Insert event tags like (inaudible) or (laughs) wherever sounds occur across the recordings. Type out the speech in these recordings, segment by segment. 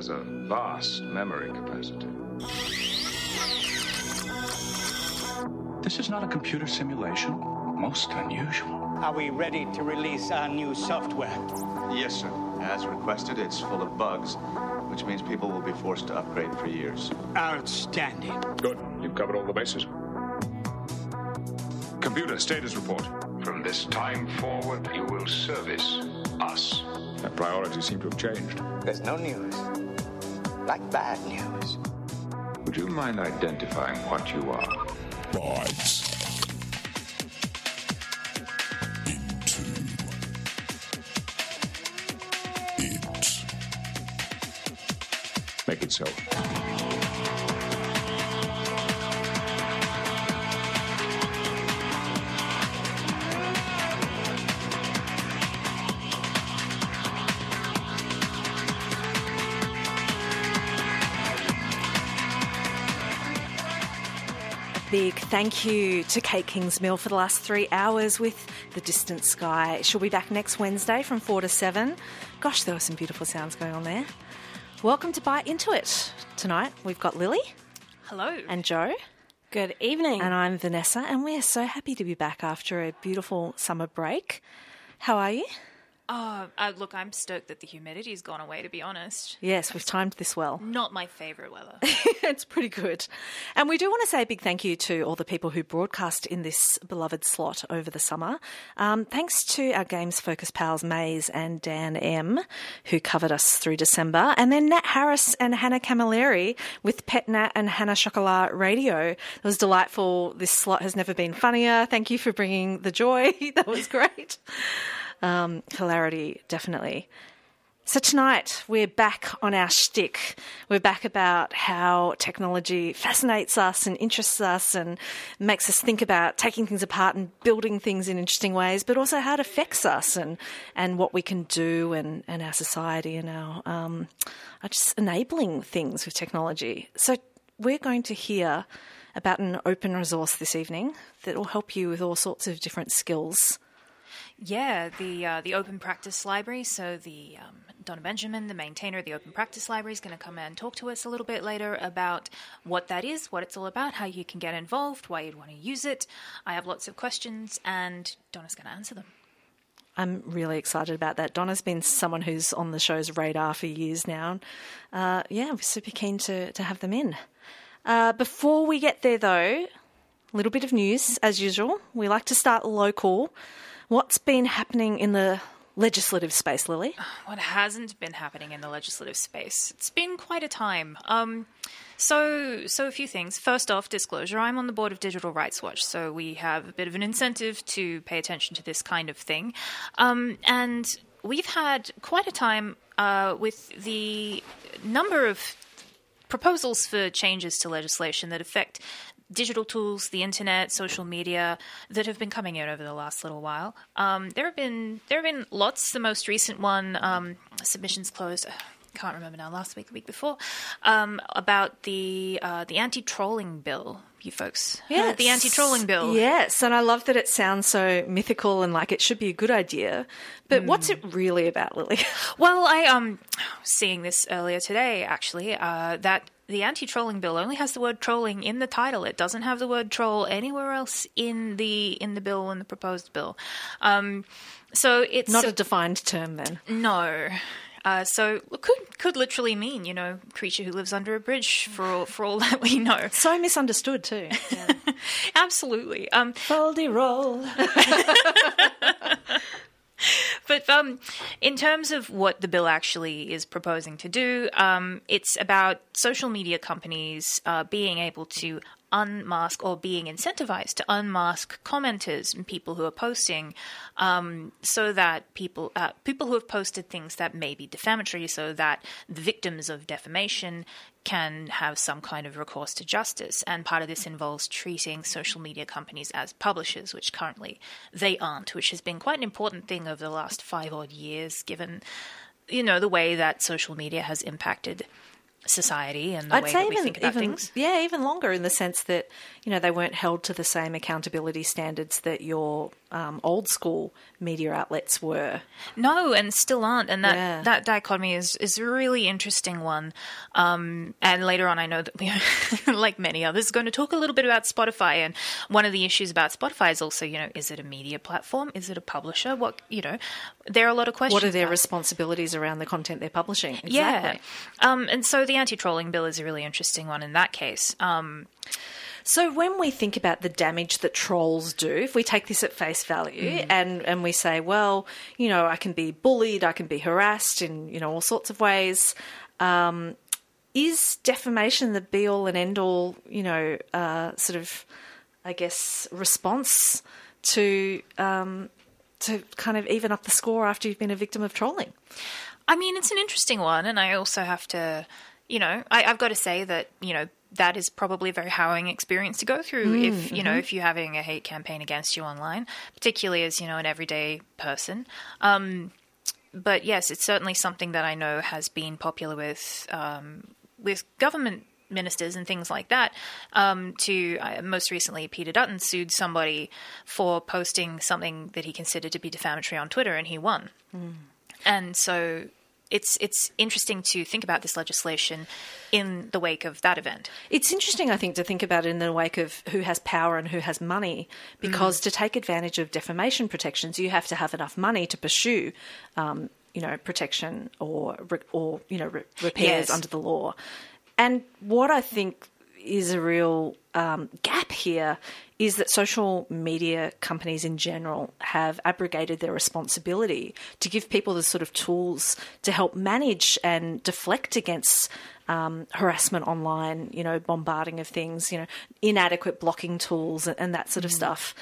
Has a vast memory capacity. This is not a computer simulation. Most unusual. Are we ready to release our new software? Yes, sir. As requested, it's full of bugs, which means people will be forced to upgrade for years. Outstanding. Good. You've covered all the bases. Computer status report. From this time forward, you will service us. That priorities seem to have changed. There's no news. Like bad news. Would you mind identifying what you are? Bites. Into it. Make it so. Big thank you to Kate Kingsmill for the last three hours with The Distant Sky. She'll be back next Wednesday from 4 to 7. Gosh, there were some beautiful sounds going on there. Welcome to Bite Into It. Tonight we've got Lily Hello. and Joe. good evening. And I'm Vanessa, and we are so happy to be back after a beautiful summer break. How are you? Uh, uh, look, I'm stoked that the humidity's gone away, to be honest. Yes, we've timed this well. Not my favourite weather. (laughs) it's pretty good. And we do want to say a big thank you to all the people who broadcast in this beloved slot over the summer. Um, thanks to our Games Focus pals Maze and Dan M, who covered us through December. And then Nat Harris and Hannah Camilleri with Pet Nat and Hannah Chocolat Radio. It was delightful. This slot has never been funnier. Thank you for bringing the joy. (laughs) that was great. Um, hilarity, definitely. So tonight we're back on our shtick. We're back about how technology fascinates us and interests us and makes us think about taking things apart and building things in interesting ways, but also how it affects us and, and what we can do and, and our society and our um, are just enabling things with technology. So we're going to hear about an open resource this evening that will help you with all sorts of different skills. Yeah, the uh, the Open Practice Library. So the um, Donna Benjamin, the maintainer of the Open Practice Library, is going to come and talk to us a little bit later about what that is, what it's all about, how you can get involved, why you'd want to use it. I have lots of questions, and Donna's going to answer them. I'm really excited about that. Donna's been someone who's on the show's radar for years now. Uh, yeah, we're super keen to, to have them in. Uh, before we get there, though, a little bit of news as usual. We like to start local. What's been happening in the legislative space, Lily? what hasn't been happening in the legislative space. It's been quite a time. Um, so, so a few things. First off, disclosure: I'm on the board of Digital Rights Watch, so we have a bit of an incentive to pay attention to this kind of thing. Um, and we've had quite a time uh, with the number of proposals for changes to legislation that affect digital tools, the internet, social media that have been coming out over the last little while. Um, there have been there have been lots. The most recent one, um, submissions closed. Can't remember now. Last week, the week before, um, about the uh, the anti trolling bill. You folks, heard the anti trolling bill. Yes, and I love that it sounds so mythical and like it should be a good idea. But what's it really about, Lily? (laughs) Well, I um seeing this earlier today actually uh, that the anti-trolling bill only has the word trolling in the title. It doesn't have the word troll anywhere else in the in the bill in the proposed bill. Um, so it's Not a defined term then. no. Uh, so it could could literally mean you know creature who lives under a bridge for all, for all that we know. (laughs) So misunderstood too. (laughs) Absolutely. Um, Foldy roll. (laughs) (laughs) But um, in terms of what the bill actually is proposing to do, um, it's about social media companies uh, being able to unmask or being incentivized to unmask commenters and people who are posting, um, so that people uh, people who have posted things that may be defamatory, so that the victims of defamation can have some kind of recourse to justice. And part of this involves treating social media companies as publishers, which currently they aren't, which has been quite an important thing over the last five odd years, given you know the way that social media has impacted society and the I'd way that we even, think about even things. yeah, even longer in the sense that you know they weren't held to the same accountability standards that your um, old school media outlets were. No, and still aren't. And that, Yeah. that dichotomy is, is a really interesting one. Um, and later on, I know that we, are, (laughs) like many others, going to talk a little bit about Spotify. And one of the issues about Spotify is also, you know, is it a media platform? Is it a publisher? What, you know, there are a lot of questions. What are their about- responsibilities around the content they're publishing? Exactly. Yeah. Um, and so the anti trolling bill is a really interesting one in that case. So when we think about the damage that trolls do, if we take this at face value and, and we say, well, you know, I can be bullied, I can be harassed in, you know, all sorts of ways, um, is defamation the be all and end all, you know, uh, sort of, I guess, response to um, to kind of even up the score after you've been a victim of trolling? I mean, it's an interesting one, and I also have to, you know, I, I've got to say that you know that is probably a very harrowing experience to go through if you know if you're having a hate campaign against you online, particularly as you know an everyday person. Um, but yes, it's certainly something that I know has been popular with um, with government ministers and things like that. Um, to uh, most recently, Peter Dutton sued somebody for posting something that he considered to be defamatory on Twitter, and he won. And so it's it's interesting to think about this legislation in the wake of that event. It's interesting, I think, to think about it in the wake of who has power and who has money, because to take advantage of defamation protections, you have to have enough money to pursue, um, you know, protection or or you know re- repairs Yes. under the law. And what I think is a real um, gap here is that social media companies in general have abrogated their responsibility to give people the sort of tools to help manage and deflect against um, harassment online, you know, bombarding of things, you know, inadequate blocking tools and, and that sort of stuff.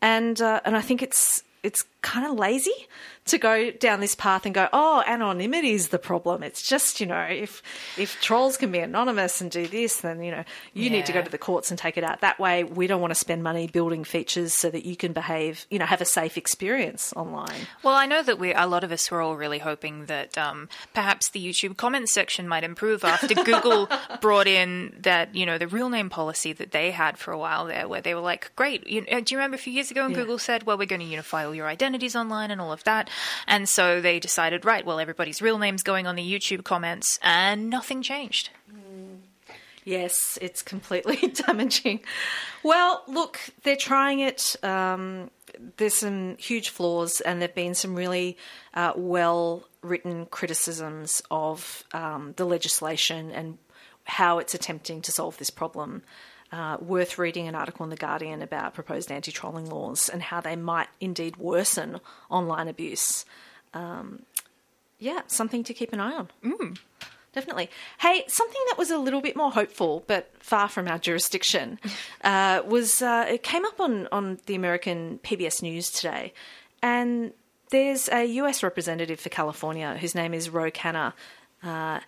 And uh, and I think it's it's kind of lazy to go down this path and go, oh, anonymity is the problem. It's just, you know, if if trolls can be anonymous and do this, then you know you need to go to the courts and take it out. That way, we don't want to spend money building features so that you can behave, you know, have a safe experience online. Well, I know that we a lot of us were all really hoping that um, perhaps the YouTube comments section might improve after (laughs) Google brought in that you know the real name policy that they had for a while there, where they were like, "Great, you, uh, do you remember a few years ago when Yeah. Google said, well, we're going to unify all your identities online and all of that,' and so they decided, right, well, everybody's real name's going on the YouTube comments, and nothing changed. Yes, it's completely (laughs) damaging. Well, look, they're trying it. Um, there's some huge flaws, and there've been some really uh, well written criticisms of um, the legislation and how it's attempting to solve this problem. Uh, worth reading an article in The Guardian about proposed anti trolling laws and how they might indeed worsen online abuse. Um, yeah, something to keep an eye on. Definitely. Hey, something that was a little bit more hopeful, but far from our jurisdiction, (laughs) uh, was uh, it came up on, on the American PBS News today, and there's a US representative for California whose name is Ro Khanna, uh,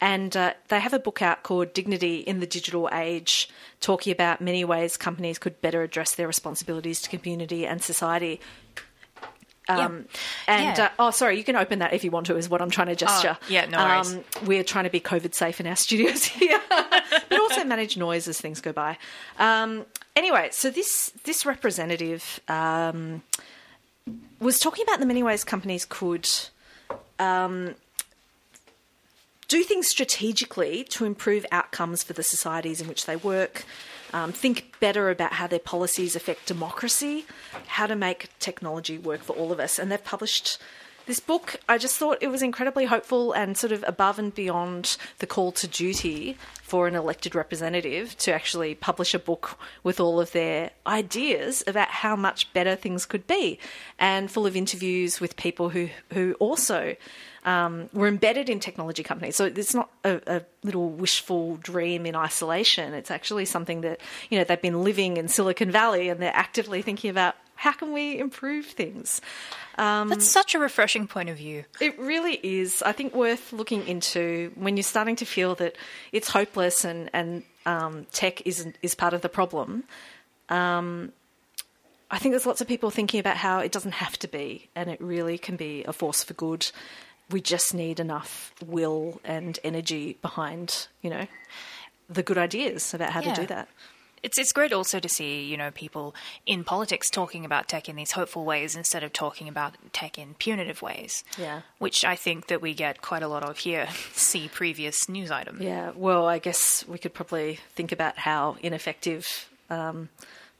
and uh, they have a book out called Dignity in the Digital Age, talking about many ways companies could better address their responsibilities to community and society. Um, And Yeah. uh, oh, sorry, you can open that if you want to. Is what I'm trying to gesture. yeah, no worries. Um, we're trying to be COVID safe in our (laughs) studios here, (laughs) but also manage noise as things go by. Um, anyway, so this this representative um, was talking about the many ways companies could um, do things strategically to improve outcomes for the societies in which they work. Um, think better about how their policies affect democracy, how to make technology work for all of us. And they've published This book, I just thought it was incredibly hopeful and sort of above and beyond the call to duty for an elected representative to actually publish a book with all of their ideas about how much better things could be, and full of interviews with people who who also um, were embedded in technology companies. So it's not a, a, little wishful dream in isolation. It's actually something that you know they've been living in Silicon Valley and they're actively thinking about how can we improve things. Um, That's such a refreshing point of view. It really is. I think worth looking into when you're starting to feel that it's hopeless and and um, tech isn't is part of the problem. Um, I think there's lots of people thinking about how it doesn't have to be, and it really can be a force for good. We just need enough will and energy behind, you know, the good ideas about how Yeah. to do that. It's it's great also to see you know people in politics talking about tech in these hopeful ways instead of talking about tech in punitive ways. Yeah. which I think that we get quite a lot of here. (laughs) See previous news item. Yeah, well, I guess we could probably think about how ineffective um,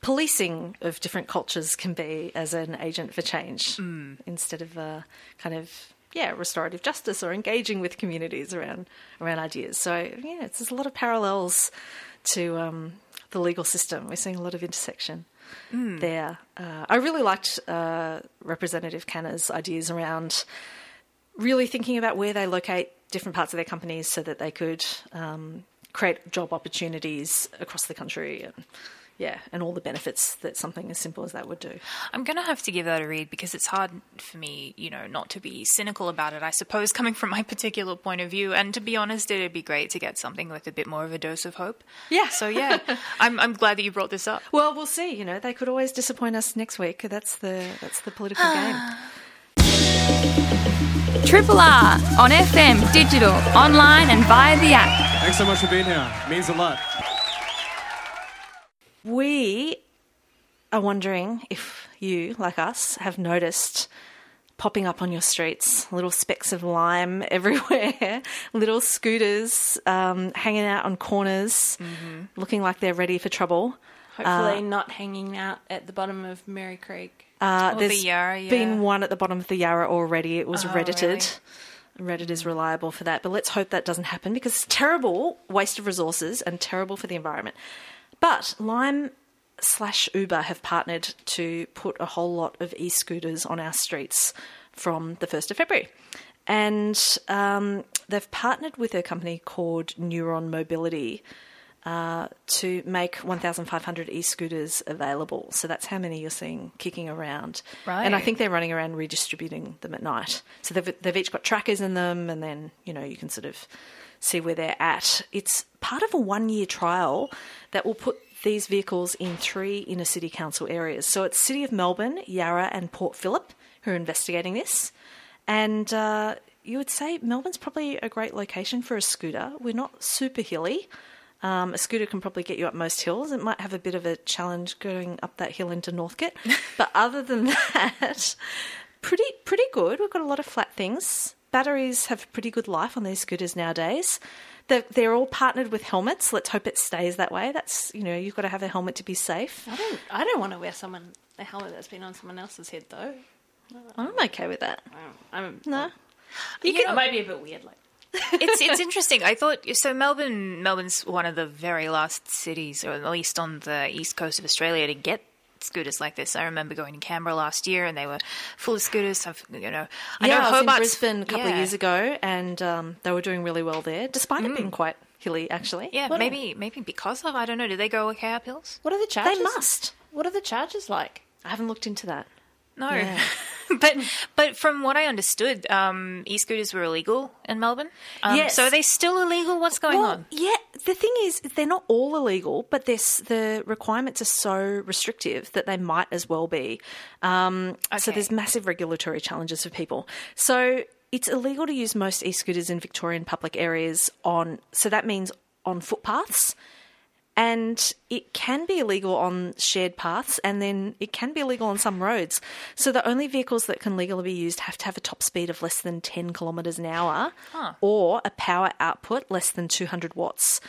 policing of different cultures can be as an agent for change instead of uh, kind of yeah restorative justice or engaging with communities around around ideas. So yeah, it's, there's a lot of parallels to um, the legal system. We're seeing a lot of intersection there. Uh, I really liked uh, Representative Khanna's ideas around really thinking about where they locate different parts of their companies so that they could um, create job opportunities across the country and yeah, and all the benefits that something as simple as that would do. I'm going to have to give that a read because it's hard for me, you know, not to be cynical about it, I suppose, coming from my particular point of view. And to be honest, it'd be great to get something with a bit more of a dose of hope. Yeah. So, yeah, (laughs) I'm, I'm glad that you brought this up. Well, we'll see. You know, they could always disappoint us next week. That's the that's the political ah. game. Triple R on FM, digital, online, and via the app. Thanks so much for being here. It means a lot. We are wondering if you, like us, have noticed popping up on your streets little specks of lime (laughs) everywhere, little scooters um, hanging out on corners, looking like they're ready for trouble. Hopefully, not hanging out at the bottom of Merri Creek. Uh, Oh, the Yarra, yeah. been one at the bottom of the Yarra already. It was Oh, reddited. Reddit is reliable for that, but let's hope that doesn't happen because it's terrible waste of resources and terrible for the environment. But Lime slash Uber have partnered to put a whole lot of e-scooters on our streets from the first of February, and um, they've partnered with a company called Neuron Mobility uh, to make 1,500 e-scooters available. So that's how many you're seeing kicking around. And I think they're running around redistributing them at night. So they've they've each got trackers in them, and then you know you can sort of see where they're at. It's part of a one year trial that will put these vehicles in three inner city council areas. So it's City of Melbourne, Yarra, and Port Phillip who are investigating this. And uh, you would say Melbourne's probably a great location for a scooter. We're not super hilly. Um, a scooter can probably get you up most hills. It might have a bit of a challenge going up that hill into Northcote, (laughs) but other than (laughs) that, pretty pretty good. We've got a lot of flat things. Batteries have pretty good life on these scooters nowadays. They're, they're all partnered with helmets. Let's hope it stays that way. That's you know you've got to have a helmet to be safe. I don't. I don't want to wear someone a helmet that's been on someone else's head though. I'm okay with that. I'm No, You can. It might be a bit weird. Like (laughs) it's it's (laughs) interesting. I thought so. Melbourne, Melbourne's one of the very last cities, or at least on the east coast of Australia, to get scooters like this. I remember going to Canberra last year, and they were full of scooters. I've, you know, I yeah, know I was in Hobart's- Brisbane a couple of years ago, and um, they were doing really well there, despite it being quite hilly. Actually, Yeah, What- maybe maybe because of I don't know. Do they go okay up hills? what are the charges? they must. What are the charges like? I haven't looked into that. No, Yeah. (laughs) (laughs) but but from what I understood, um, e-scooters were illegal in Melbourne. Um, Yes. So are they still illegal? What's going well, on? yeah, the thing is, they're not all illegal, but the requirements are so restrictive that they might as well be. Um, So there's massive regulatory challenges for people. So it's illegal to use most e-scooters in Victorian public areas on. So that means on footpaths. And it can be illegal on shared paths, and then it can be illegal on some roads. So the only vehicles that can legally be used have to have a top speed of less than 10 kilometres an hour or a power output less than 200 watts.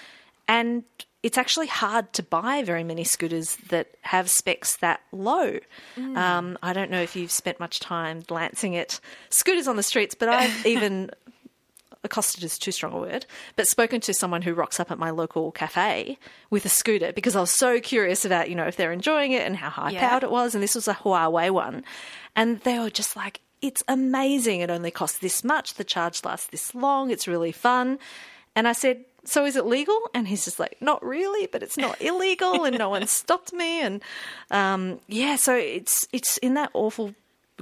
And it's actually hard to buy very many scooters that have specs that low. Um, I don't know if you've spent much time glancing at scooters on the streets, but I've (laughs) even accosted is too strong a word, but spoken to someone who rocks up at my local cafe with a scooter because I was so curious about, you know, if they're enjoying it and how high powered it was. And this was a Huawei one. And they were just like, it's amazing. It only costs this much. The charge lasts this long. It's really fun. And I said, so is it legal? And he's just like, not really, but it's not illegal, and no (laughs) one stopped me. And um, yeah, so it's it's in that awful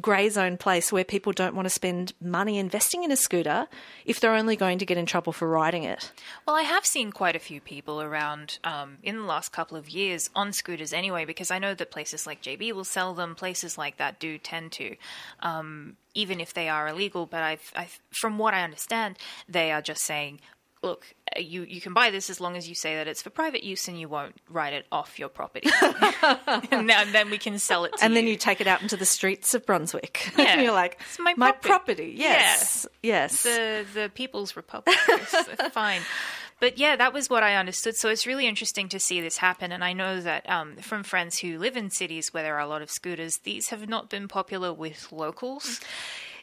grey zone place where people don't want to spend money investing in a scooter if they're only going to get in trouble for riding it. Well, I have seen quite a few people around um, in the last couple of years on scooters anyway, because I know that places like JB will sell them. Places like that do tend to, um, even if they are illegal. But I've, I've, from what I understand, they are just saying, look, you, you can buy this as long as you say that it's for private use and you won't write it off your property. (laughs) and, then, we can sell it to and you. then you take it out into the streets of Brunswick. (laughs) Yeah. and you're like, It's my property. property." Yes. Yes. the the People's Republic. (laughs) Fine. But yeah, that was what I understood. So it's really interesting to see this happen. And I know that um, from friends who live in cities where there are a lot of scooters, these have not been popular with locals.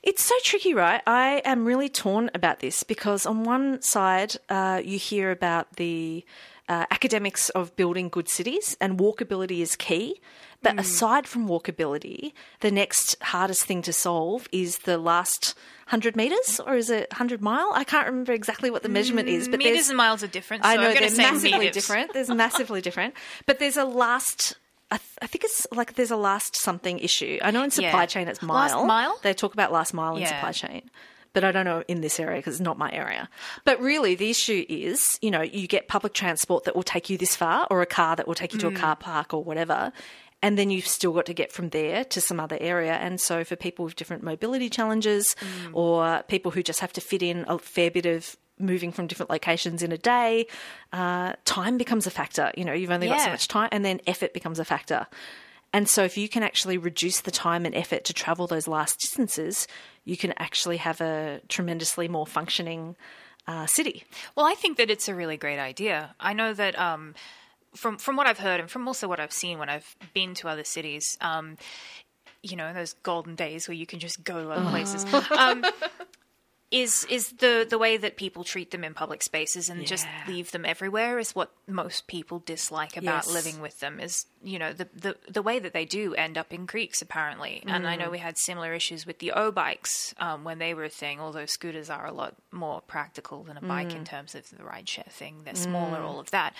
It's so tricky, right? I am really torn about this because, on one side, uh, you hear about the uh, academics of building good cities, and walkability is key. But aside from walkability, the next hardest thing to solve is the last 100 metres, or is it 100 mile? I can't remember exactly what the measurement is. But Meters there's- and miles are different. So I know they're massively meters. different. There's massively different, but there's a last. I, th- I think it's like there's a last something issue. I know in supply Yeah. chain it's Last mile. mile? They talk about last mile in Yeah. supply chain. But I don't know in this area because it's not my area. But really, the issue is, you know, you get public transport that will take you this far, or a car that will take you to a Mm. car park or whatever, and then you've still got to get from there to some other area. And so, for people with different mobility challenges, Mm. or people who just have to fit in a fair bit of moving from different locations in a day, uh, time becomes a factor. You know, you've only got so much time, and then effort becomes a factor. And so, if you can actually reduce the time and effort to travel those last distances, you can actually have a tremendously more functioning uh, city. Well, I think that it's a really great idea. I know that um, from from what I've heard and from also what I've seen when I've been to other cities, um, you know, those golden days where you can just go to other places. (laughs) Um, is is the the way that people treat them in public spaces and just leave them everywhere is what most people dislike about Yes. living with them is you know the, the the way that they do end up in creeks apparently and I know Mm. we had similar issues with the O bikes um, when they were a thing although scooters are a lot more practical than a bike Mm. in terms of the rideshare thing they're smaller all of that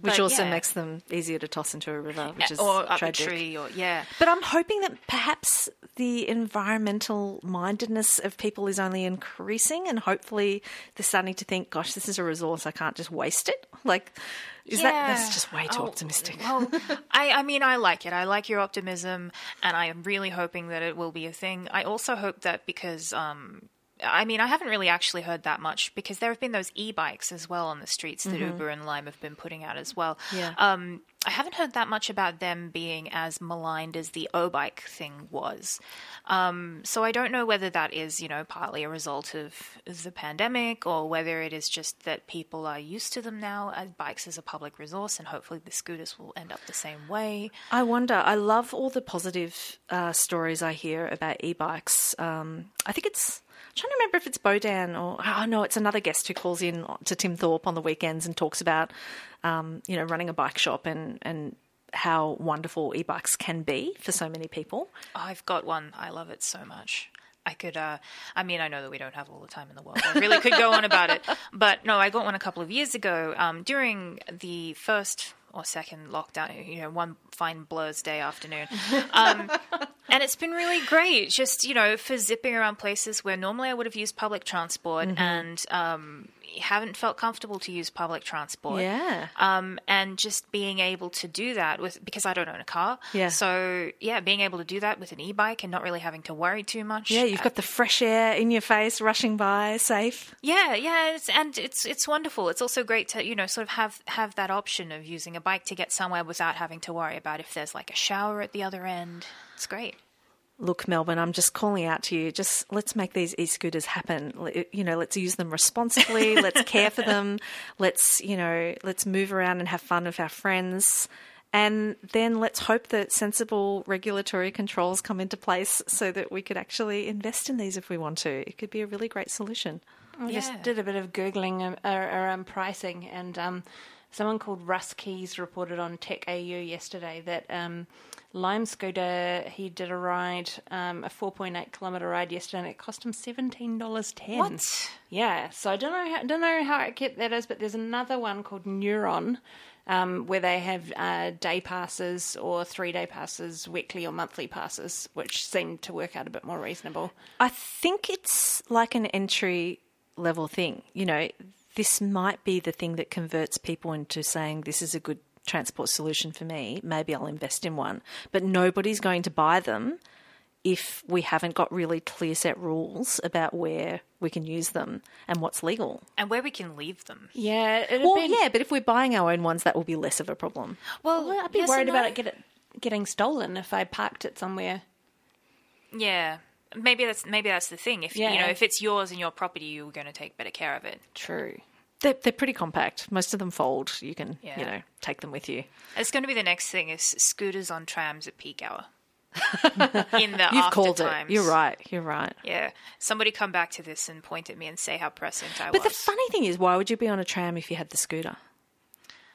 Which But, also yeah. makes them easier to toss into a river, which is or up tragic. a tree or yeah But I'm hoping that perhaps the environmental mindedness of people is only increasing, and hopefully they're starting to think, "Gosh, this is a resource. I can't just waste it." (laughs) Like, is that that's just way too Oh, optimistic? Well, (laughs) I, I mean, I like it. I like your optimism, and I am really hoping that it will be a thing. I also hope that because, um, I mean, I haven't really actually heard that much because there have been those e-bikes as well on the streets that Mhm. Uber and Lime have been putting out as well. Yeah. Um, I haven't heard that much about them being as maligned as the O-bike thing was. Um, so I don't know whether that is, you know, partly a result of the pandemic or whether it is just that people are used to them now as bikes as a public resource, and hopefully the scooters will end up the same way. I wonder. I love all the positive uh, stories I hear about e-bikes. Um, I think it's. I'm trying to remember if it's Bodan or oh no, it's another guest who calls in to Tim Thorpe on the weekends and talks about, um, you know, running a bike shop and and how wonderful e-bikes can be for so many people. I've got one. I love it so much. I could, uh, I mean, I know that we don't have all the time in the world. I really could go on about it. (laughs) But no, I got one a couple of years ago um, during the first or second lockdown, you know, one fine blur's day afternoon. (laughs) Um, and it's been really great, just, you know, for zipping around places where normally I would have used public transport Mhm. and um, haven't felt comfortable to use public transport. Yeah. Um, and just being able to do that with, because I don't own a car. Yeah. So, yeah, being able to do that with an e bike and not really having to worry too much. Yeah, you've Uh, got the fresh air in your face, rushing by, safe. yeah, yeah, it's, and it's it's wonderful. It's also great to you know sort of have have that option of using a bike to get somewhere without having to worry about if there's like a shower at the other end. It's great. Look, Melbourne, I'm just calling out to you. Just let's make these e-scooters happen. You know, let's use them responsibly. (laughs) let's care for them. Let's, you know, let's move around and have fun with our friends. And then let's hope that sensible regulatory controls come into place so that we could actually invest in these if we want to. It could be a really great solution. I just did a bit of googling um, around pricing, and um, someone called Russ Keys reported on Tech AU yesterday that um, Lime Scooter he did a ride, um, a 4.8 kilometer ride yesterday, and it cost him seventeen dollars ten. What? Yeah, so I don't know how don't know how accurate that is, but there's another one called Neuron. Um, where they have uh, day passes or three day passes, weekly or monthly passes, which seem to work out a bit more reasonable. I think it's like an entry level thing. You know, this might be the thing that converts people into saying this is a good transport solution for me. Maybe I'll invest in one. But nobody's going to buy them if we haven't got really clear set rules about where we can use them and what's legal. And where we can leave them. Yeah, Well, been- yeah, but if we're buying our own ones, that will be less of a problem. Well, Well, I'd be yes worried about no. it, get it getting stolen if I parked it somewhere. Yeah. Maybe that's maybe that's the thing. If you know, if it's yours and your property, you're going to take better care of it. True. They're, they're pretty compact. Most of them fold. You can, you know, take them with you. It's going to be the next thing: is scooters on trams at peak hour. (laughs) In the You've called times. it. You're right. You're right. Yeah. Somebody come back to this and point at me and say how prescient I But was. But the funny thing is, why would you be on a tram if you had the scooter?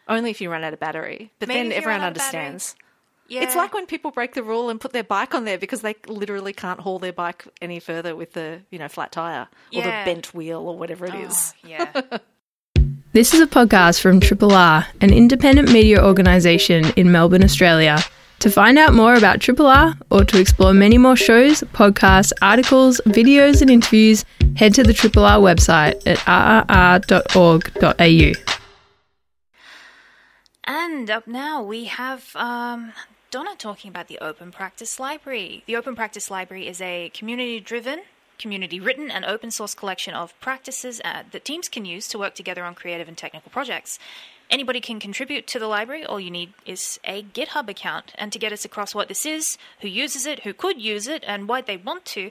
Only if you run out of battery. But Maybe then everyone run out of battery. understands. yeah. It's like when people break the rule and put their bike on there because they literally can't haul their bike any further with the, you know, flat tire or the bent wheel or whatever it oh, is. Oh, yeah. (laughs) This is a podcast from Triple R, an independent media organisation in Melbourne, Australia. To find out more about Triple R or to explore many more shows, podcasts, articles, videos, and interviews, head to the Triple R website at rrr.org.au. And up now we have um, Donna talking about the Open Practice Library. The Open Practice Library is a community driven, community written, and open source collection of practices uh, that teams can use to work together on creative and technical projects. Anybody can contribute to the library. All you need is a GitHub account. And to get us across what this is, who uses it, who could use it, and why they want to,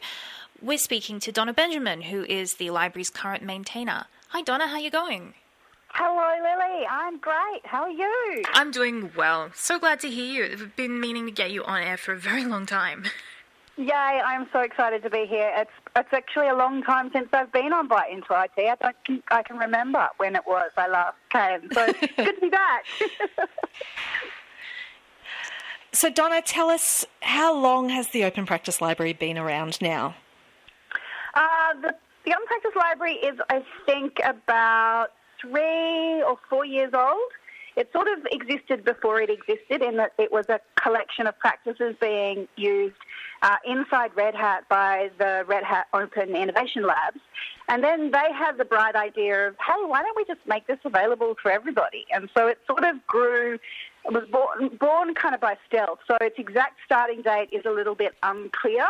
we're speaking to Donna Benjamin, who is the library's current maintainer. Hi, Donna. How are you going? Hello, Lily. I'm great. How are you? I'm doing well. So glad to hear you. I've been meaning to get you on air for a very long time. (laughs) Yay! I'm so excited to be here. It's it's actually a long time since I've been on Bite into IT. I don't think I can remember when it was I last came. So it's (laughs) good to be back. So, Donna, tell us how long has the Open Practice Library been around now? Uh, the, the Practice Library is, I think, about three or four years old. It sort of existed before it existed in that it was a collection of practices being used uh, inside Red Hat by the Red Hat Open Innovation Labs. And then they had the bright idea of, hey, why don't we just make this available for everybody? And so it sort of grew, it was born, born kind of by stealth. So its exact starting date is a little bit unclear.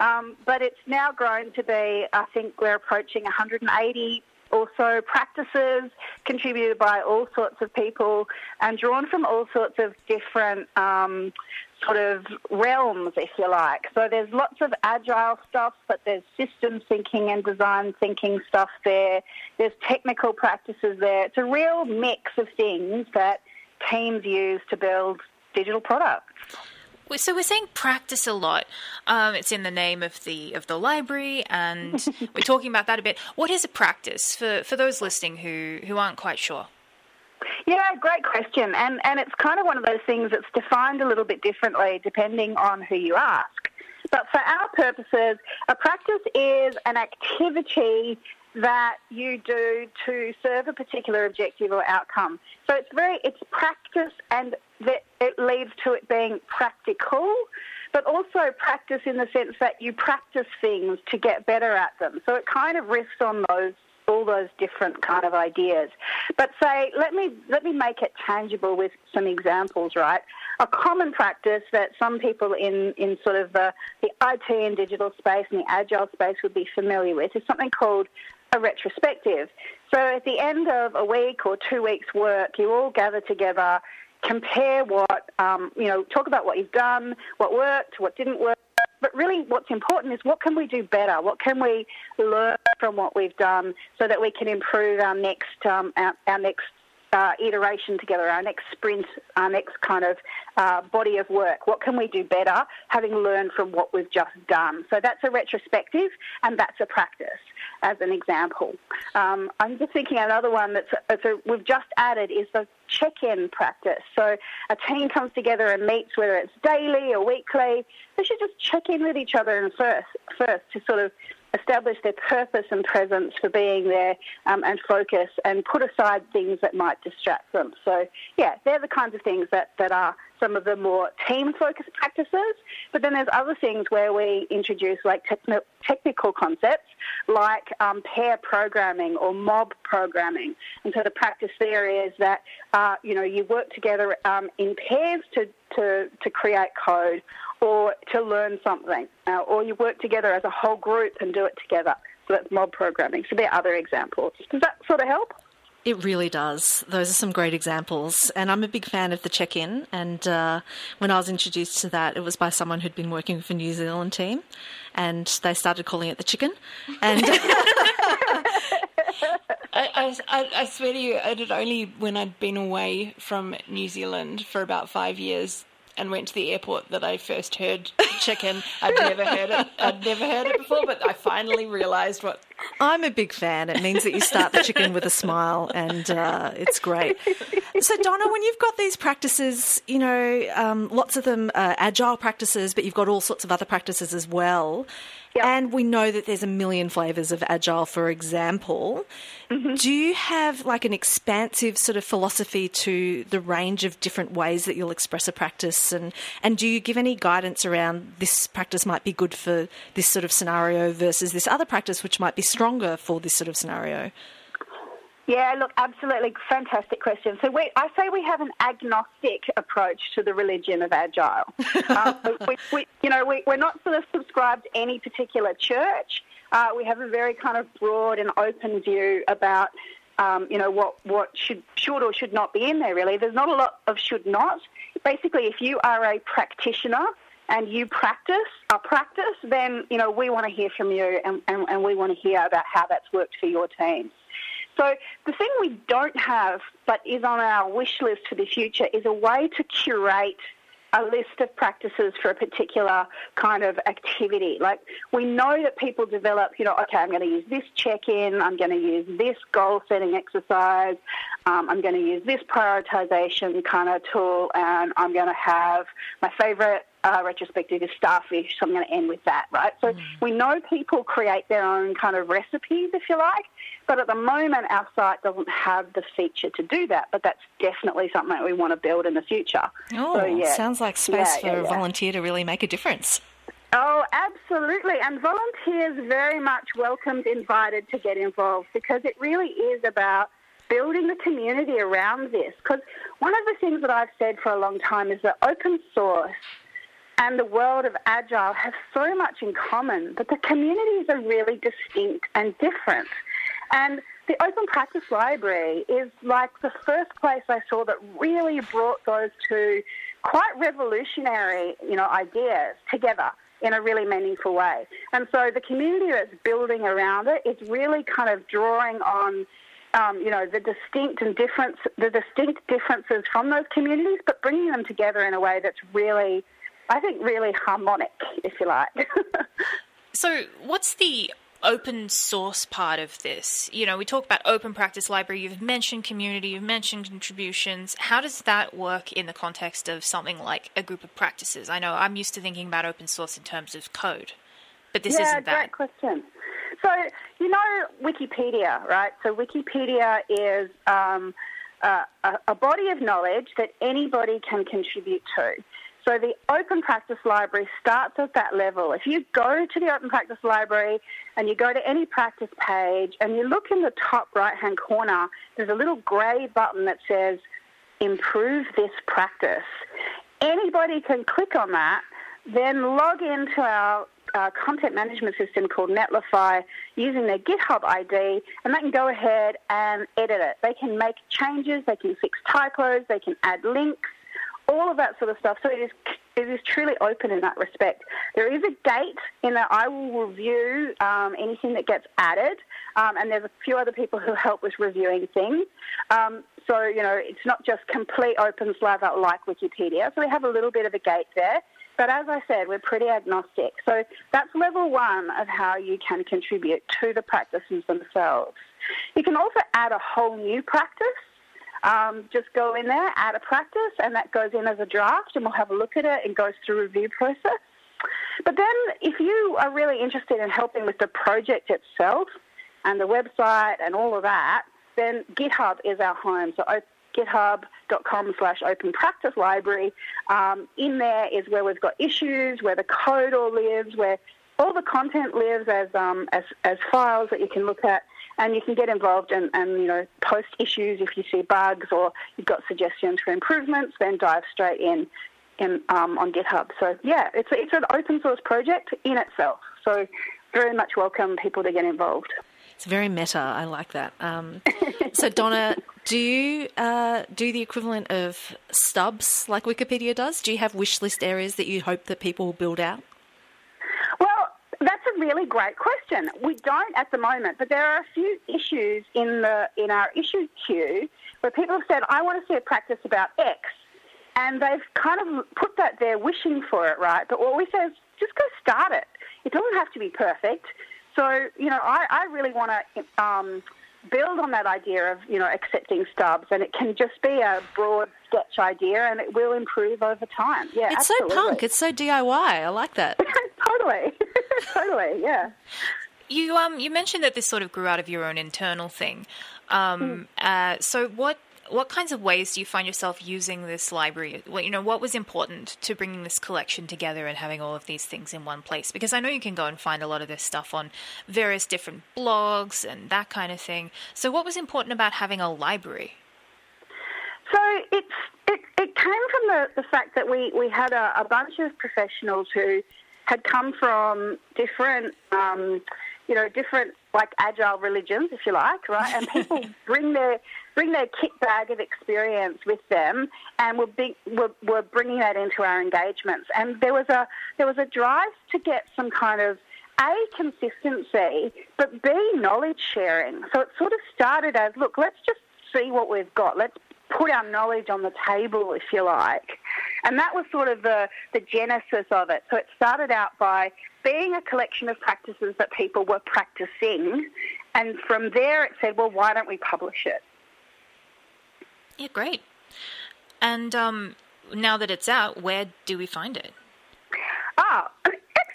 Um, but it's now grown to be, I think we're approaching 180 or so practices contributed by all sorts of people and drawn from all sorts of different um, sort of realms, if you like. So there's lots of agile stuff, but there's system thinking and design thinking stuff there. There's technical practices there. It's a real mix of things that teams use to build digital products. So we're saying practice a lot. Um, it's in the name of the of the library, and (laughs) we're talking about that a bit. What is a practice for for those listening who who aren't quite sure? Yeah, great question. And and it's kind of one of those things that's defined a little bit differently depending on who you ask. But for our purposes, a practice is an activity that you do to serve a particular objective or outcome. So it's very it's practice and that it leads to it being practical, but also practice in the sense that you practice things to get better at them. So it kind of rests on those all those different kind of ideas. But say, let me let me make it tangible with some examples, right? A common practice that some people in, in sort of the, the IT and digital space and the agile space would be familiar with is something called a retrospective. So at the end of a week or two weeks' work, you all gather together, compare what, um, you know, talk about what you've done, what worked, what didn't work, but really what's important is what can we do better? What can we learn from what we've done so that we can improve our next um, our, our next uh, iteration together, our next sprint, our next kind of uh, body of work. What can we do better, having learned from what we've just done? So that's a retrospective, and that's a practice, as an example. Um, I'm just thinking another one that's, a, we've just added is the check-in practice. So a team comes together and meets, whether it's daily or weekly. They should just check in with each other first, first to sort of establish their purpose and presence for being there um, and focus and put aside things that might distract them. So, yeah, they're the kinds of things that, that are some of the more team focused practices. But then there's other things where we introduce like techni- technical concepts like um, pair programming or mob programming. And so the practice there is that, uh, you know, you work together um, in pairs to, to, to create code or to learn something, uh, or you work together as a whole group and do it together. So that's mob programming. So there are other examples. Does that sort of help? It really does. Those are some great examples. And I'm a big fan of the check in. And uh, when I was introduced to that, it was by someone who'd been working with a New Zealand team. And they started calling it the chicken. And. (laughs) I, I, I, swear to you, it had only when I'd been away from New Zealand for about five years and went to the airport that I first heard chicken. I'd never heard it. I'd never heard it before, but I finally realised what. I'm a big fan. It means that you start the chicken with a smile, and uh, it's great. So, Donna, when you've got these practices, you know, um, lots of them are agile practices, but you've got all sorts of other practices as well. Yep. And we know that there's a million flavors of agile, for example. Mm-hmm. Do you have like an expansive sort of philosophy to the range of different ways that you'll express a practice? And, and do you give any guidance around this practice might be good for this sort of scenario versus this other practice, which might be stronger for this sort of scenario? Yeah, look, absolutely fantastic question. So we, I say we have an agnostic approach to the religion of agile. (laughs) um, we, we, you know, we, are not sort of subscribed to any particular church. Uh, we have a very kind of broad and open view about, um, you know, what what should should or should not be in there. Really, there's not a lot of should not. Basically, if you are a practitioner and you practice a practice, then you know we want to hear from you, and, and, and we want to hear about how that's worked for your team. So the thing we don't have, but is on our wish list for the future, is a way to curate a list of practices for a particular kind of activity. Like we know that people develop, you know, okay, I'm going to use this check-in, I'm going to use this goal-setting exercise, um, I'm going to use this prioritization kind of tool, and I'm going to have my favorite uh, retrospective is starfish, so I'm going to end with that, right? So mm. we know people create their own kind of recipes, if you like, but at the moment our site doesn't have the feature to do that, but that's definitely something that we want to build in the future. Oh, so, yeah. sounds like space yeah, for yeah, a volunteer to really make a difference. Oh, absolutely. And volunteers very much welcomed, invited to get involved because it really is about building the community around this. Because one of the things that I've said for a long time is that open source and the world of Agile have so much in common, but the communities are really distinct and different. And the Open Practice Library is like the first place I saw that really brought those two quite revolutionary, you know, ideas together in a really meaningful way. And so the community that's building around it is really kind of drawing on um, you know, the distinct and difference, the distinct differences from those communities, but bringing them together in a way that's really I think, really harmonic, if you like. (laughs) so, what's the open source part of this? You know, we talk about open practice library, you've mentioned community, you've mentioned contributions. How does that work in the context of something like a group of practices? I know I'm used to thinking about open source in terms of code, but this yeah, isn't that. great question. So, you know Wikipedia, right? So, Wikipedia is um, a, a body of knowledge that anybody can contribute to. So the Open Practice Library starts at that level. If you go to the Open Practice Library and you go to any practice page and you look in the top right hand corner, there's a little grey button that says Improve this practice. Anybody can click on that, then log into our uh, content management system called Netlify using their GitHub ID, and they can go ahead and edit it. They can make changes, they can fix typos, they can add links all of that sort of stuff. So it is it is truly open in that respect. There is a gate in that I will review um, anything that gets added, um, and there's a few other people who help with reviewing things. Um, so, you know, it's not just complete open slather like Wikipedia. So we have a little bit of a gate there. But as I said, we're pretty agnostic. So that's level one of how you can contribute to the practices themselves. You can also add a whole new practice. Um, just go in there, add a practice, and that goes in as a draft, and we'll have a look at it and goes through review process. But then, if you are really interested in helping with the project itself and the website and all of that, then GitHub is our home. So github.com slash open practice library. Um, in there is where we've got issues, where the code all lives, where all the content lives as, um, as, as files that you can look at and you can get involved and, and you know post issues if you see bugs or you've got suggestions for improvements, then dive straight in, in um, on GitHub. So yeah, it's a, it's an open source project in itself. So very much welcome people to get involved. It's very meta. I like that. Um, (laughs) so Donna, do you uh, do the equivalent of stubs like Wikipedia does? Do you have wish list areas that you hope that people will build out? Well, that's a really great question. We don't at the moment, but there are a few issues in the in our issue queue where people have said, "I want to see a practice about X," and they've kind of put that there, wishing for it, right? But what we say is, just go start it. It doesn't have to be perfect. So you know, I, I really want to. Um, build on that idea of you know accepting stubs, and it can just be a broad sketch idea, and it will improve over time. Yeah, it's absolutely. so punk. It's so DIY. I like that. (laughs) totally, (laughs) totally. Yeah. You um you mentioned that this sort of grew out of your own internal thing. Um, mm. uh, so what what kinds of ways do you find yourself using this library? Well, you know, what was important to bringing this collection together and having all of these things in one place? Because I know you can go and find a lot of this stuff on various different blogs and that kind of thing. So, what was important about having a library? So it's it, it came from the, the fact that we, we had a, a bunch of professionals who had come from different um, you know, different like agile religions, if you like, right? And people (laughs) bring their bring their kit bag of experience with them, and we're, big, we're, we're bringing that into our engagements. And there was a there was a drive to get some kind of a consistency, but b knowledge sharing. So it sort of started as look, let's just see what we've got. Let's put our knowledge on the table, if you like. And that was sort of the, the genesis of it. So it started out by being a collection of practices that people were practicing. And from there, it said, well, why don't we publish it? Yeah, great. And um, now that it's out, where do we find it? Ah,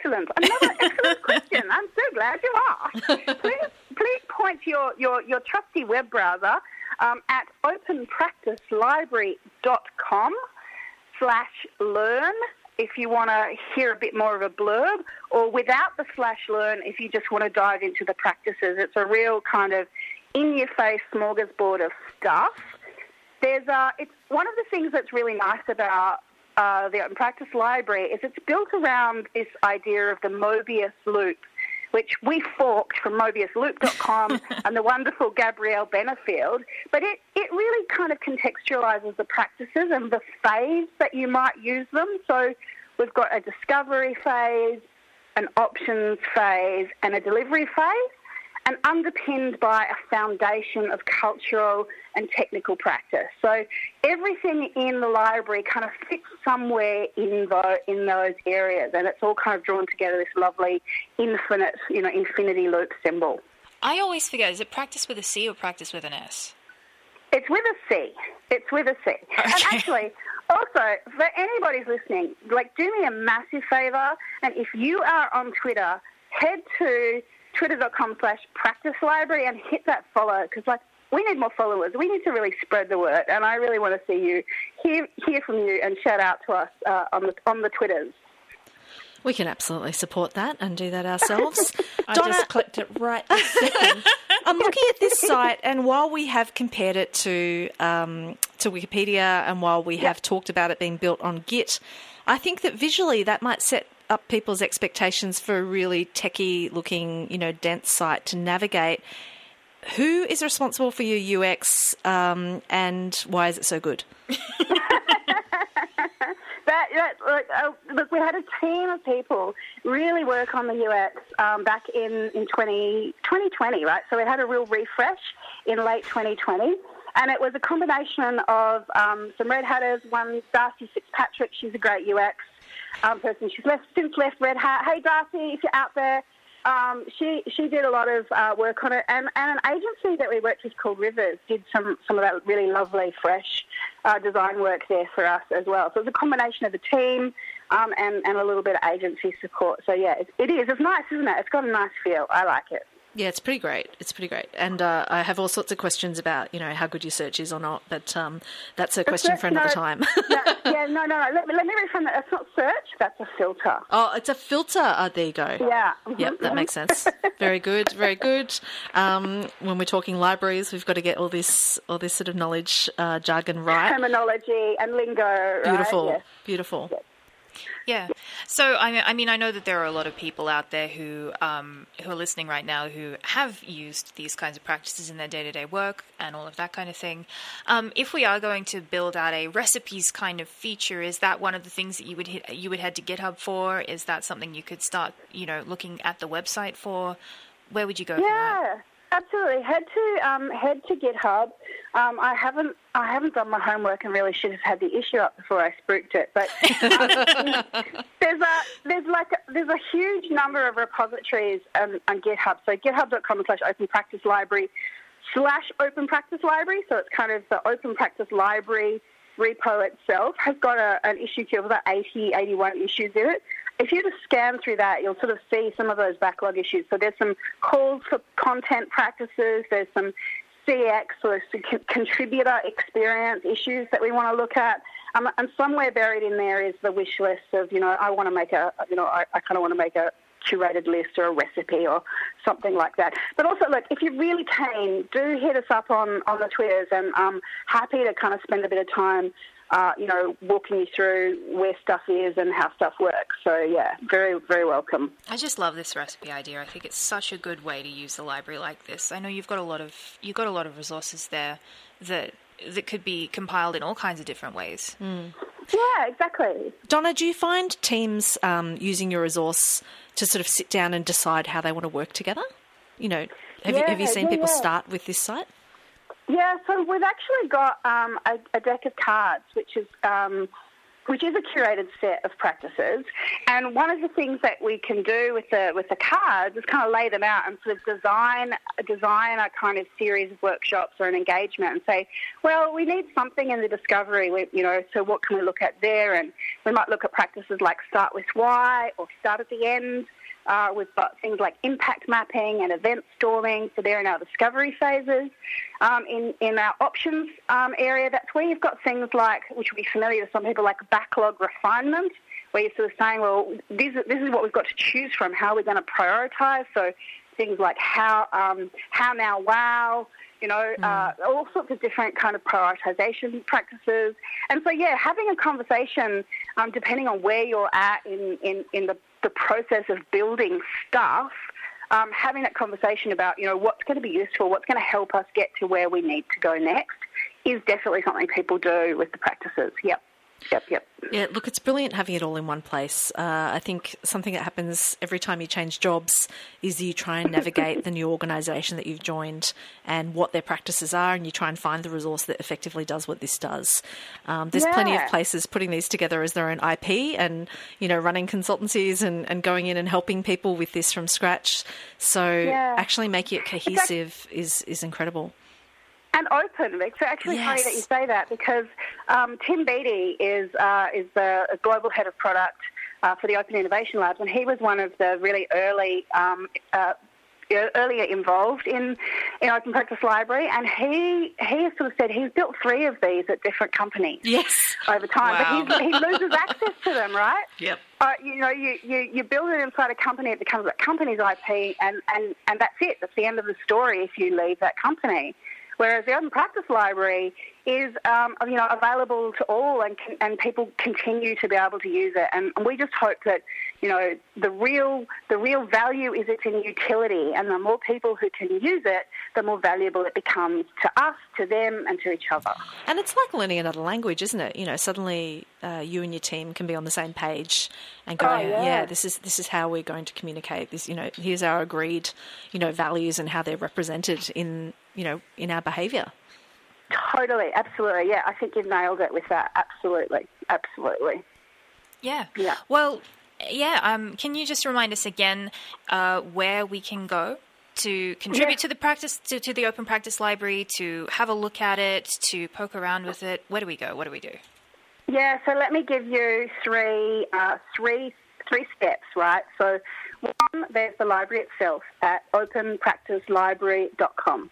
excellent. Another excellent question. (laughs) I'm so glad you asked. Please, please point your, your, your trusty web browser um, at openpracticelibrary.com slash learn if you want to hear a bit more of a blurb, or without the slash learn if you just want to dive into the practices. It's a real kind of in your face smorgasbord of stuff. There's a, it's one of the things that's really nice about uh, the Open Practice Library is it's built around this idea of the Mobius loop which we forked from MobiusLoop.com (laughs) and the wonderful Gabrielle Benefield. But it, it really kind of contextualizes the practices and the phase that you might use them. So we've got a discovery phase, an options phase, and a delivery phase and underpinned by a foundation of cultural and technical practice. So everything in the library kind of fits somewhere in the, in those areas, and it's all kind of drawn together this lovely infinite, you know, infinity loop symbol. I always forget: is it practice with a C or practice with an S? It's with a C. It's with a C. Okay. And actually, also, for anybody listening, like, do me a massive favour, and if you are on Twitter, head to twitter.com slash practice library and hit that follow because like we need more followers. We need to really spread the word, and I really want to see you hear hear from you and shout out to us uh, on the on the twitters. We can absolutely support that and do that (laughs) ourselves. I Donna, just clicked it right this second. (laughs) I'm looking at this site, and while we have compared it to um, to Wikipedia, and while we yep. have talked about it being built on Git, I think that visually that might set up people's expectations for a really techie looking, you know, dense site to navigate. Who is responsible for your UX um, and why is it so good? (laughs) that, that look, uh, look, we had a team of people really work on the UX um, back in, in 20, 2020, right? So we had a real refresh in late 2020. And it was a combination of um, some Red Hatters, one Darcy Fitzpatrick, she's a great UX um, person. She's left, since left Red Hat. Hey, Darcy, if you're out there, um, she she did a lot of uh, work on it, and, and an agency that we worked with called Rivers did some some of that really lovely, fresh uh, design work there for us as well. So it was a combination of the team um, and and a little bit of agency support. So yeah, it, it is. It's nice, isn't it? It's got a nice feel. I like it. Yeah, it's pretty great. It's pretty great, and uh, I have all sorts of questions about you know how good your search is or not. But um, that's a question search- for another no, time. no, yeah, (laughs) no, no, no. Let, me- let me reframe that. It's not search. That's a filter. oh, it's a filter. Oh, there you go. Yeah. Mhm, Yep, that makes sense. Very good, very good. Um, when we're talking libraries, we've got to get all this all this sort of knowledge uh, jargon right. Terminology and lingo. right? Beautiful, Yes. beautiful. Yeah. So I, mean, I know that there are a lot of people out there who um, who are listening right now who have used these kinds of practices in their day to day work and all of that kind of thing. Um, if we are going to build out a recipes kind of feature, is that one of the things that you would hit, you would head to GitHub for? Is that something you could start, you know, looking at the website for? Where would you go? Yeah, absolutely. Head to um, head to GitHub. Um, I haven't I haven't done my homework and really should have had the issue up before I spooked it. But (laughs) um, there's a there's like a, there's a huge number of repositories um, on GitHub. So GitHub.com slash Open Practice Library slash Open Practice Library. So it's kind of the Open Practice Library repo itself has got a, an issue queue of about 80, 81 issues in it. If you just scan through that, you'll sort of see some of those backlog issues. So there's some calls for content practices, there's some CX or contributor experience issues that we want to look at. Um, and somewhere buried in there is the wish list of, you know, I want to make a, you know, I, I kind of want to make a curated list or a recipe or something like that. But also, look, if you're really keen, do hit us up on, on the Twitters and I'm happy to kind of spend a bit of time, uh, you know, walking you through where stuff is and how stuff works. So, yeah, very, very welcome. I just love this recipe idea. I think it's such a good way to use the library like this. I know you've got a lot of you've got a lot of resources there that that could be compiled in all kinds of different ways. Yeah, exactly. Donna, do you find teams um, using your resource to sort of sit down and decide how they want to work together? You know, have, you, have you seen yeah, people yeah. start with this site? Yeah, so we've actually got um, a, a deck of cards, which is um, which is a curated set of practices. And one of the things that we can do with the with the cards is kind of lay them out and sort of design design a kind of series of workshops or an engagement and say, well, we need something in the discovery. We, you know, so what can we look at there? And we might look at practices like start with why or start at the end. Uh, we've got things like impact mapping and event storming, so they're in our discovery phases. Um, in, in our options um, area, that's where you've got things like, which will be familiar to some people, like backlog refinement, where you're sort of saying, well, this, is- this is what we've got to choose from, how are we're going to prioritise. So things like how, um, how now, wow, you know, uh, all sorts of different kind of prioritization practices. And so, yeah, having a conversation, um, depending on where you're at in, in, in the, the process of building stuff, um, having that conversation about, you know, what's going to be useful, what's going to help us get to where we need to go next is definitely something people do with the practices. Yep. Yep, yep. Yeah, look, it's brilliant having it all in one place. Uh, I think something that happens every time you change jobs is you try and navigate the new organisation that you've joined and what their practices are, and you try and find the resource that effectively does what this does. Um, there's plenty of places putting these together as their own IP and, you know, running consultancies and, and going in and helping people with this from scratch. So Yeah. actually making it cohesive is, is incredible. And open. It's actually funny that you say that because um, Tim Beattie is uh, is the global head of product uh, for the Open Innovation Labs, and he was one of the really early. Um, uh, earlier involved in, in Open Practice Library, and he he has sort of said he's built three of these at different companies Yes. over time, Wow. but he loses (laughs) access to them, right? Yep. Uh, you know, you, you, you build it inside a company, it becomes that company's IP, and, and, and that's it. That's the end of the story if you leave that company. Whereas the Open Practice Library is, um, you know, available to all, and can, and people continue to be able to use it. And, and we just hope that, you know, the real the real value is its in utility, and the more people who can use it, the more valuable it becomes to us, to them, and to each other. And it's like learning another language, isn't it? You know, suddenly uh, you and your team can be on the same page and go, Oh, yeah. this is this is how we're going to communicate. This, you know, here's our agreed, you know, values and how they're represented in, you know, in our behaviour. Totally, absolutely. Yeah, I think you've nailed it with that. Absolutely, absolutely. Yeah. Yeah. Well, yeah. Um, can you just remind us again uh, where we can go to contribute Yeah. to the practice to, to the Open Practice Library, to have a look at it, to poke around with it? Where do we go? What do we do? Yeah, so let me give you three, uh, three, three steps, right? So, one, there's the library itself at openpracticelibrary.com.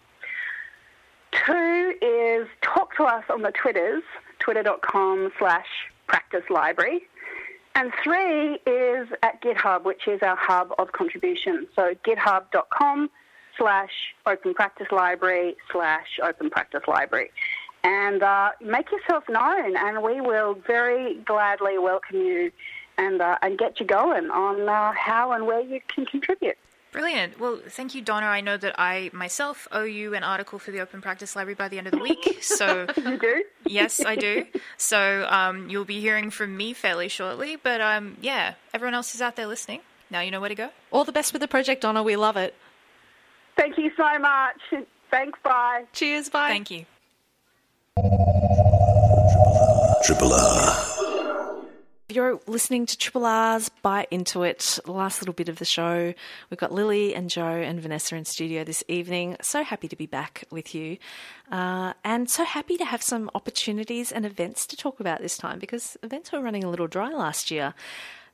Is talk to us on the Twitters, twitter.com slash practice library. And three is at GitHub, which is our hub of contribution. So github.com slash open practice library slash open practice library. And uh, make yourself known, and we will very gladly welcome you and, uh, and get you going on uh, how and where you can contribute. Brilliant. Well, thank you, Donna. I know that I myself owe you an article for the Open Practice Library by the end of the week. (laughs) So you do? Yes, I do. So um, you'll be hearing from me fairly shortly. But um, yeah, everyone else is out there listening. Now you know where to go. All the best with the project, Donna. We love it. Thank you so much. (laughs) Thanks, bye. Cheers, bye. Thank you. Triple R. You're listening to Triple R's Byte Into It, last little bit of the show. We've got Lily and Joe and Vanessa in studio this evening. So happy to be back with you. Uh, and so happy to have some opportunities and events to talk about this time because events were running a little dry last year.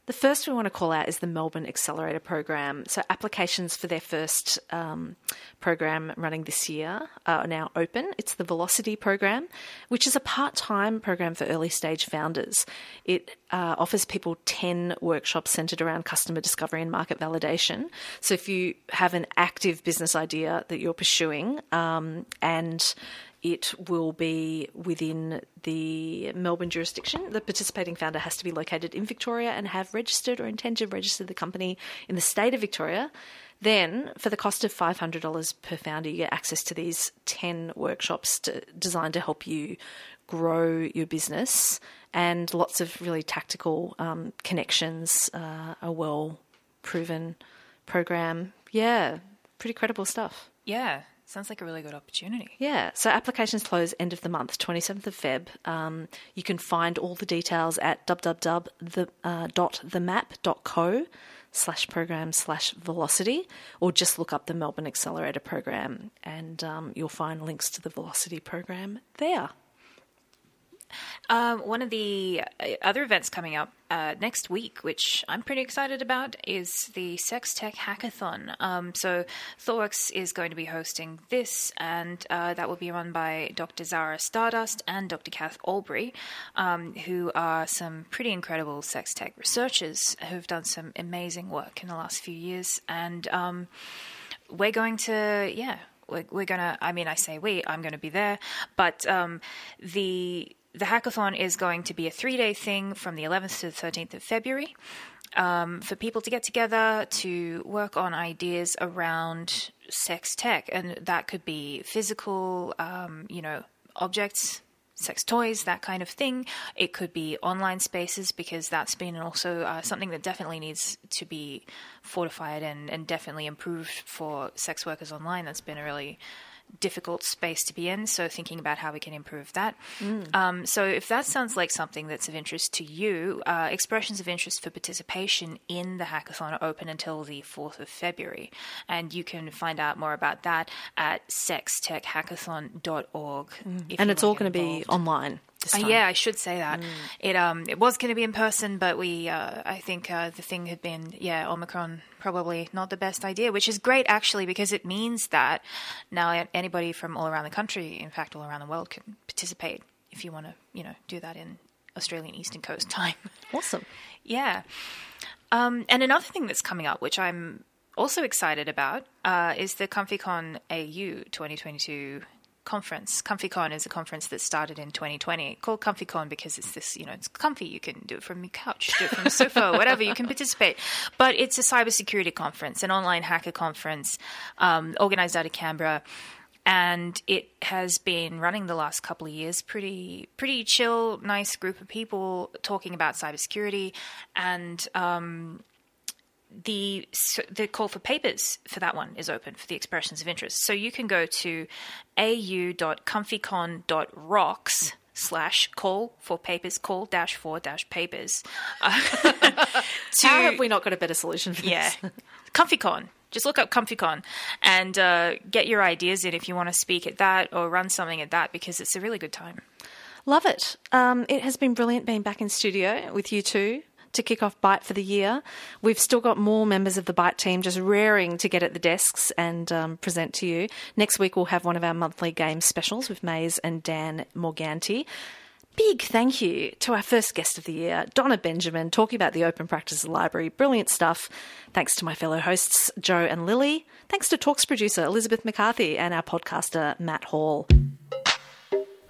The first we want to call out is the Melbourne Accelerator Program. So, applications for their first um, program running this year are now open. It's the Velocity Program, which is a part time program for early stage founders. It uh, offers people 10 workshops centered around customer discovery and market validation. So, if you have an active business idea that you're pursuing um, and it will be within the Melbourne jurisdiction. The participating founder has to be located in Victoria and have registered or intend to register the company in the state of Victoria. Then, for the cost of $500 per founder, you get access to these 10 workshops to, designed to help you grow your business and lots of really tactical um, connections, uh, a well proven program. Yeah, pretty credible stuff. Yeah, sounds like a really good opportunity. Yeah, so applications close end of the month, 27th of Feb. Um, you can find all the details at www.themap.co slash program slash velocity or just look up the Melbourne Accelerator program and um, you'll find links to the Velocity program there. Um, one of the uh, other events coming up uh, next week, which I'm pretty excited about, is the Sex Tech Hackathon. Um, so ThoughtWorks is going to be hosting this, and uh, that will be run by Dr. Zahra Stardust and Dr. Kath Albury, um, who are some pretty incredible sex tech researchers who've done some amazing work in the last few years. And um, we're going to, yeah, we're, we're gonna. I mean, I say we. I'm going to be there, but um, the the hackathon is going to be a three day thing from the 11th to the 13th of February. Um, for people to get together to work on ideas around sex tech, and that could be physical, um, you know, objects, sex toys, that kind of thing. It could be online spaces because that's been also uh, something that definitely needs to be fortified and, and definitely improved for sex workers online. That's been a really difficult space to be in. So thinking about how we can improve that. Mm. Um, so if that sounds like something that's of interest to you, uh, expressions of interest for participation in the hackathon are open until the 4th of February. And you can find out more about that at sextechhackathon.org. if and it's all going to be online. Uh, yeah, I should say that. Mm. It um it was going to be in person, but we uh, I think uh, the thing had been yeah Omicron probably not the best idea, which is great actually because it means that now anybody from all around the country, in fact all around the world, can participate if you want to you know do that in Australian Eastern Coast time. (laughs) Awesome. Yeah. Um, and another thing that's coming up, which I'm also excited about, uh, is the ComfyCon AU 2022 conference. ComfyCon is a conference that started in 2020, called ComfyCon because it's this, you know, it's comfy. You can do it from your couch, do it from the sofa, (laughs) whatever. You can participate. But it's a cybersecurity conference, an online hacker conference, um, organized out of Canberra and it has been running the last couple of years. Pretty, pretty chill, nice group of people talking about cybersecurity, and um, the the call for papers for that one is open for the expressions of interest. So you can go to au.comfycon.rocks slash call for papers call dash for dash papers. Uh, (laughs) How have we not got a better solution for yeah, this? (laughs) ComfyCon. Just look up ComfyCon and uh, get your ideas in if you want to speak at that or run something at that because it's a really good time. Love it. Um, it has been brilliant being back in studio with you two to kick off Byte for the year. We've still got more members of the Byte team just raring to get at the desks and um, present to you. Next week, we'll have one of our monthly game specials with Maze and Dan Morganti. Big thank you to our first guest of the year, Donna Benjamin, talking about the Open Practice Library. Brilliant stuff. Thanks to my fellow hosts, Joe and Lily. Thanks to Talks producer Elizabeth McCarthy and our podcaster, Matt Hall.